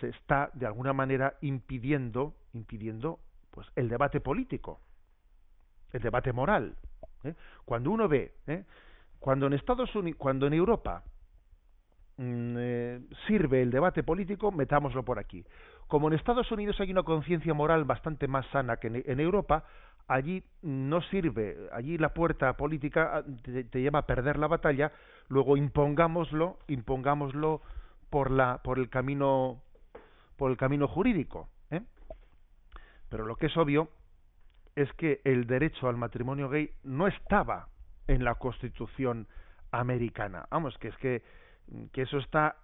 se está de alguna manera impidiendo impidiendo pues el debate político, el debate moral. ¿eh? Cuando uno ve, ¿eh? cuando en Estados Unidos, cuando en Europa mm, eh, sirve el debate político, metámoslo por aquí. Como en Estados Unidos hay una conciencia moral bastante más sana que en, Europa, allí no sirve, allí la puerta política ah, te, te, lleva a perder la batalla luego impongámoslo, impongámoslo por la, por el camino, por el camino jurídico. Pero lo que es obvio es que el derecho al matrimonio gay no estaba en la Constitución americana. Vamos, que es que, que eso está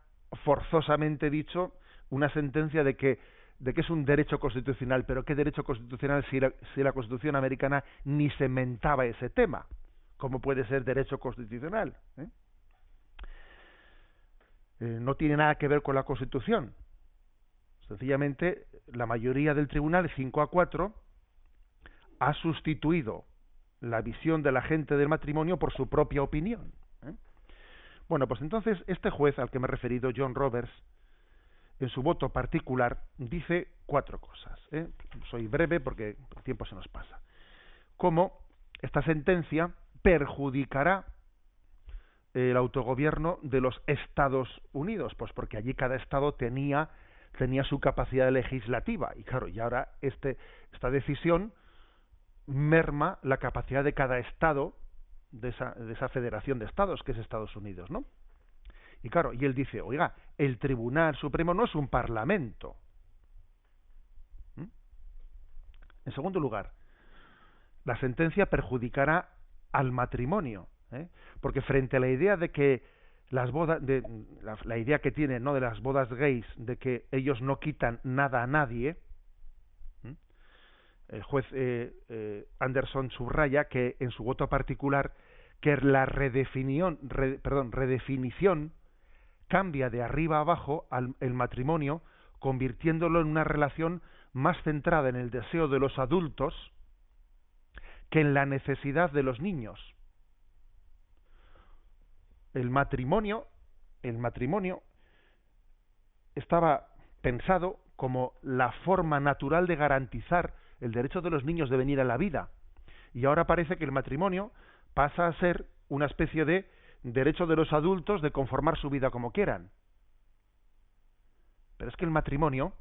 forzosamente dicho, una sentencia de que de que es un derecho constitucional, pero qué derecho constitucional si la, si la Constitución americana ni se mentaba ese tema. ¿Cómo puede ser derecho constitucional? ¿Eh? Eh, no tiene nada que ver con la Constitución. Sencillamente, la mayoría del tribunal, 5 a 4, ha sustituido la visión de la gente del matrimonio por su propia opinión. ¿eh? Bueno, pues entonces este juez al que me he referido, John Roberts, en su voto particular dice cuatro cosas. ¿eh? Soy breve porque el tiempo se nos pasa. Cómo esta sentencia perjudicará el autogobierno de los Estados Unidos, pues porque allí cada estado tenía tenía su capacidad legislativa y claro, y ahora este esta decisión merma la capacidad de cada estado de esa, de esa federación de estados que es Estados Unidos, ¿no? Y claro, y él dice, oiga, el Tribunal Supremo no es un parlamento. ¿Mm? En segundo lugar, la sentencia perjudicará al matrimonio, ¿eh? porque frente a la idea de que las bodas, de, la, idea que tienen no de las bodas gays, de que ellos no quitan nada a nadie, el juez eh, eh, Anderson subraya que en su voto particular que la redefinición, perdón, redefinición cambia de arriba abajo al, el matrimonio, convirtiéndolo en una relación más centrada en el deseo de los adultos que en la necesidad de los niños. El matrimonio, el matrimonio estaba pensado como la forma natural de garantizar el derecho de los niños de venir a la vida. Y ahora parece que el matrimonio pasa a ser una especie de derecho de los adultos de conformar su vida como quieran. Pero es que el matrimonio,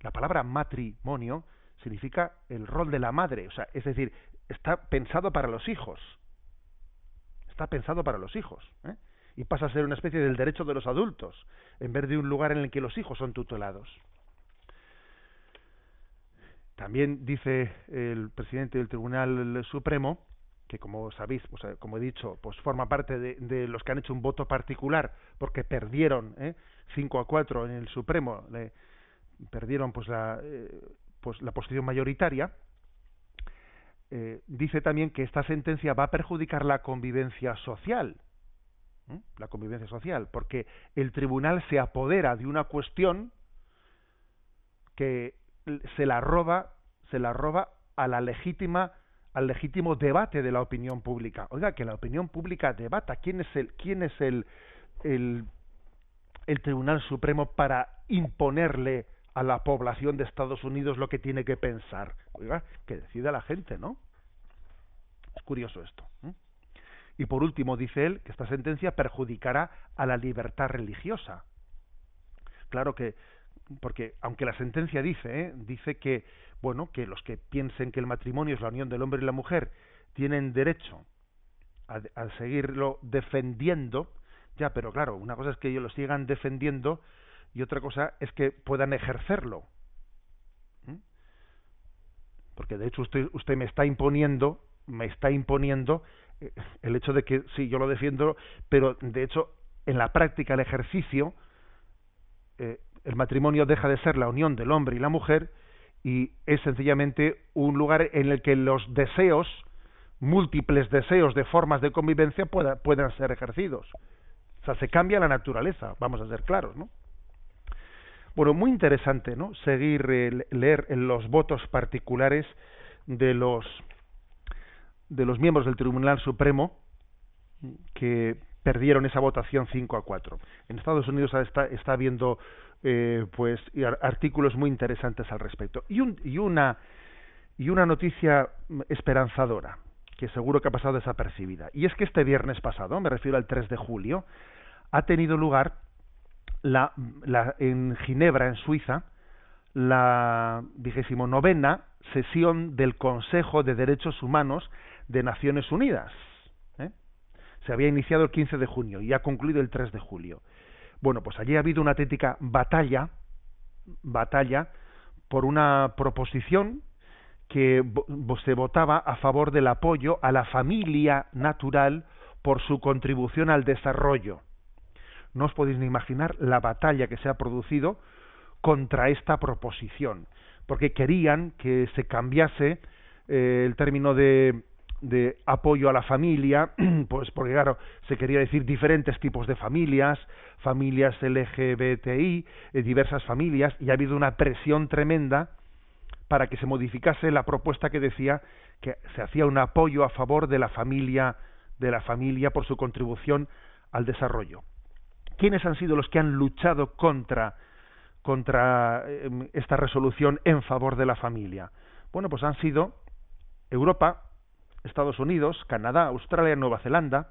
la palabra matrimonio, significa el rol de la madre, o sea, es decir, está pensado para los hijos. Está pensado para los hijos. ¿eh? Y pasa a ser una especie del derecho de los adultos, en vez de un lugar en el que los hijos son tutelados. También dice el presidente del Tribunal Supremo que como sabéis, como he dicho, pues forma parte de, los que han hecho un voto particular porque perdieron ¿eh? 5 a 4 en el Supremo, perdieron pues la, eh, pues la posición mayoritaria. Eh, dice también que esta sentencia va a perjudicar la convivencia social, la convivencia social, porque el tribunal se apodera de una cuestión que se la roba, se la roba a la legítima al legítimo debate de la opinión pública. Oiga, que la opinión pública debata quién es el, quién es el, el, el Tribunal Supremo para imponerle a la población de Estados Unidos lo que tiene que pensar. Oiga, que decida la gente, ¿no? Es curioso esto. Y por último, dice él que esta sentencia perjudicará a la libertad religiosa. Claro que, porque aunque la sentencia dice, ¿eh? dice que bueno, que los que piensen que el matrimonio es la unión del hombre y la mujer tienen derecho a, seguirlo defendiendo, ya, pero claro, una cosa es que ellos lo sigan defendiendo y otra cosa es que puedan ejercerlo. ¿Mm? Porque de hecho usted, usted me está imponiendo, me está imponiendo eh, el hecho de que sí, yo lo defiendo, pero de hecho en la práctica, el ejercicio, eh, el matrimonio deja de ser la unión del hombre y la mujer y es sencillamente un lugar en el que los deseos, múltiples deseos de formas de convivencia puedan ser ejercidos. O sea, se cambia la naturaleza, vamos a ser claros, ¿no? Bueno, muy interesante, ¿no? Seguir eh, leer los votos particulares de los de los miembros del Tribunal Supremo que perdieron esa votación 5 a 4. En Estados Unidos está, está habiendo eh, pues artículos muy interesantes al respecto y, un, y una y una noticia esperanzadora que seguro que ha pasado desapercibida y es que este viernes pasado me refiero al 3 de julio ha tenido lugar la, la en Ginebra en Suiza la vigésimo novena sesión del Consejo de Derechos Humanos de Naciones Unidas ¿eh? Se había iniciado el 15 de junio y ha concluido el 3 de julio. Bueno, pues allí ha habido una auténtica batalla, batalla por una proposición que se votaba a favor del apoyo a la familia natural por su contribución al desarrollo. No os podéis ni imaginar la batalla que se ha producido contra esta proposición, porque querían que se cambiase eh, el término de, de apoyo a la familia, (clears throat) pues porque claro, se quería decir diferentes tipos de familias, familias LGBTI, eh, diversas familias, y ha habido una presión tremenda para que se modificase la propuesta que decía que se hacía un apoyo a favor de la familia de la familia por su contribución al desarrollo. ¿Quiénes han sido los que han luchado contra contra em, esta resolución en favor de la familia? Bueno, pues han sido Europa, Estados Unidos, Canadá, Australia, Nueva Zelanda,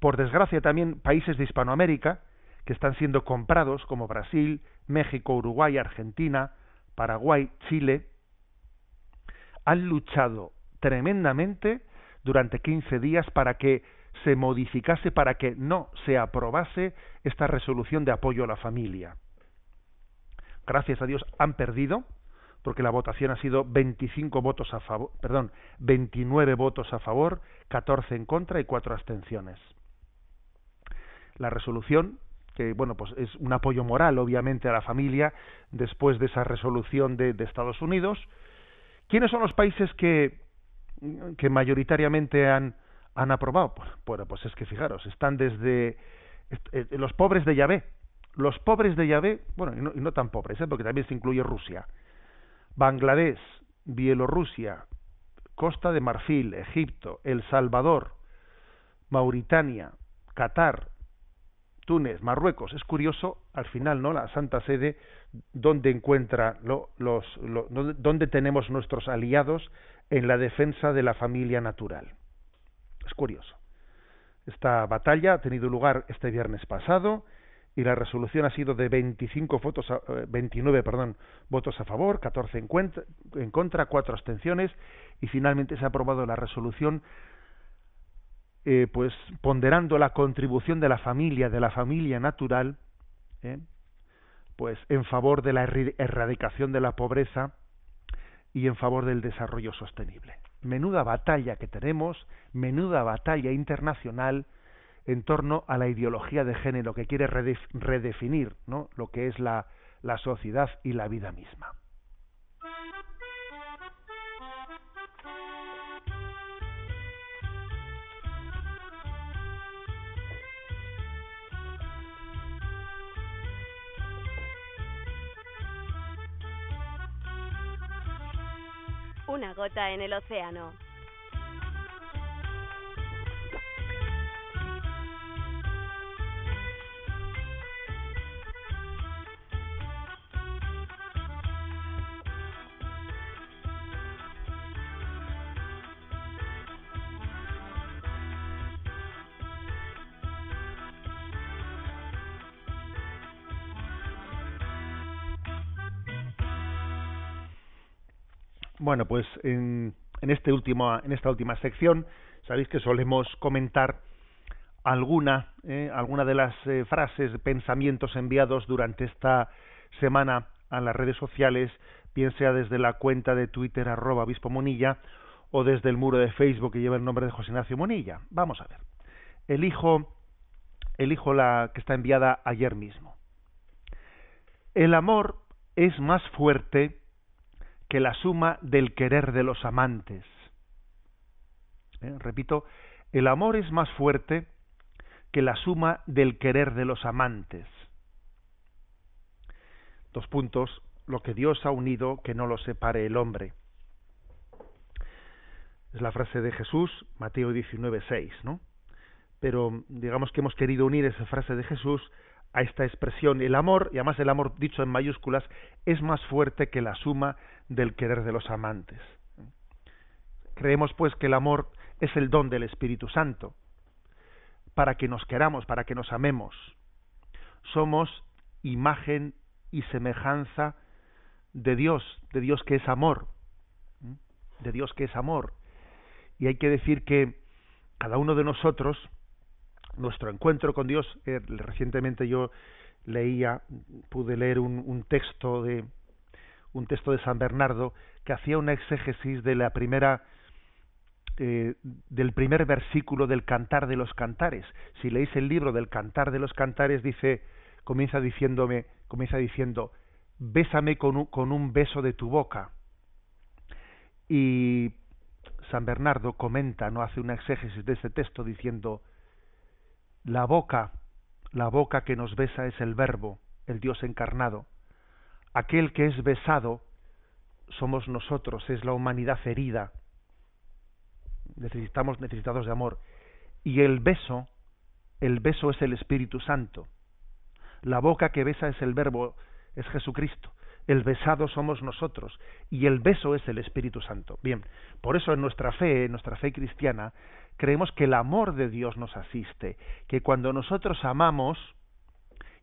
por desgracia también países de Hispanoamérica que están siendo comprados como Brasil, México, Uruguay, Argentina, Paraguay, Chile, han luchado tremendamente durante 15 días para que se modificase, para que no se aprobase esta resolución de apoyo a la familia. Gracias a Dios han perdido, porque la votación ha sido 25 votos a favor, perdón, 29 votos a favor, 14 en contra y 4 abstenciones. La resolución que bueno pues es un apoyo moral obviamente a la familia después de esa resolución de Estados Unidos ¿Quiénes son los países que, que mayoritariamente han, han aprobado? Pues, bueno, pues es que fijaros, están desde eh, los pobres de Yahvé, los pobres de Yahvé, bueno, y no, y no tan pobres, ¿eh? porque también se incluye Rusia, Bangladesh, Bielorrusia, Costa de Marfil, Egipto, El Salvador, Mauritania, Qatar, Túnez, Marruecos. Es curioso, al final, ¿no? La Santa Sede, donde encuentra los, donde tenemos nuestros aliados en la defensa de la familia natural. Es curioso. Esta batalla ha tenido lugar este viernes pasado y la resolución ha sido de 25 votos 29 eh, perdón, votos a favor, 14 en, en contra, 4 abstenciones y finalmente se ha aprobado la resolución eh, pues ponderando la contribución de la familia, de la familia natural, ¿eh? pues en favor de la erradicación de la pobreza y en favor del desarrollo sostenible. Menuda batalla que tenemos, menuda batalla internacional en torno a la ideología de género que quiere redefinir ¿no? lo que es la sociedad y la vida misma. Una gota en el océano. Bueno, pues en, este último, en esta última sección, sabéis que solemos comentar alguna, eh, alguna de las eh, frases, pensamientos enviados durante esta semana a las redes sociales, bien sea desde la cuenta de Twitter arroba obispo Monilla o desde el muro de Facebook que lleva el nombre de José Ignacio Monilla. Vamos a ver. Elijo, elijo la que está enviada ayer mismo. El amor es más fuerte que la suma del querer de los amantes. ¿Eh? Repito, el amor es más fuerte que la suma del querer de los amantes. Dos puntos, lo que Dios ha unido, que no lo separe el hombre. Es la frase de Jesús, Mateo 19, 6, ¿no? Pero digamos que hemos querido unir esa frase de Jesús a esta expresión. El amor, y además el amor dicho en mayúsculas, es más fuerte que la suma del querer de los amantes. Creemos pues que el amor es el don del Espíritu Santo, para que nos queramos, para que nos amemos. Somos imagen y semejanza de Dios, de Dios que es amor, de Dios que es amor. Y hay que decir que cada uno de nosotros nuestro encuentro con Dios. Eh, recientemente yo leía, pude leer un, un, texto de un texto de San Bernardo que hacía una exégesis de la primera eh, del primer versículo del Cantar de los Cantares. Si leéis el libro del Cantar de los Cantares dice comienza diciéndome comienza diciendo bésame con un, con un beso de tu boca y San Bernardo comenta, no hace una exégesis de ese texto diciendo la boca, la boca que nos besa es el verbo, el Dios encarnado. Aquel que es besado somos nosotros, es la humanidad herida. Necesitamos necesitados de amor. Y el beso, el beso es el Espíritu Santo. La boca que besa es el verbo, es Jesucristo el besado somos nosotros y el beso es el Espíritu Santo. Bien, por eso en nuestra fe, en nuestra fe cristiana, creemos que el amor de Dios nos asiste, que cuando nosotros amamos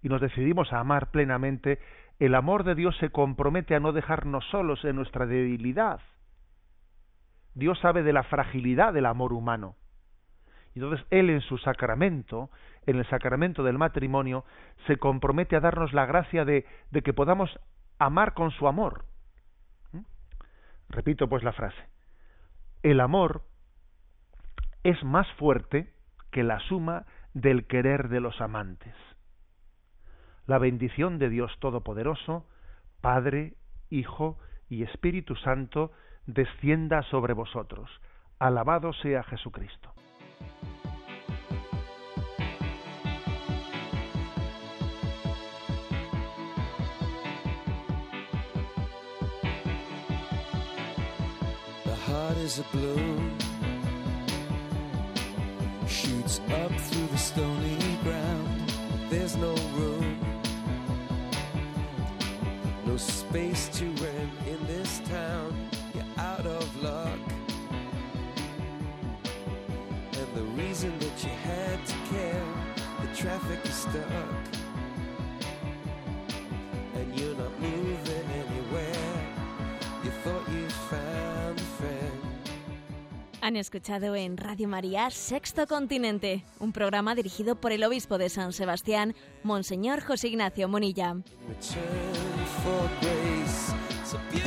y nos decidimos a amar plenamente, el amor de Dios se compromete a no dejarnos solos en nuestra debilidad. Dios sabe de la fragilidad del amor humano. Entonces Él en su sacramento, en el sacramento del matrimonio, se compromete a darnos la gracia de, de que podamos amar con su amor. ¿Mm? Repito pues la frase. El amor es más fuerte que la suma del querer de los amantes. La bendición de Dios Todopoderoso, Padre, Hijo y Espíritu Santo, descienda sobre vosotros. Alabado sea Jesucristo. is a balloon shoots up through the stony ground there's no room no space to rent in this town. You're out of luck. And the reason that you had to care the traffic is stuck. And you're not moving anywhere. You thought you found a friend. Han escuchado en Radio María Sexto Continente, un programa dirigido por el obispo de San Sebastián, Monseñor José Ignacio Monilla. for grace. Beautiful.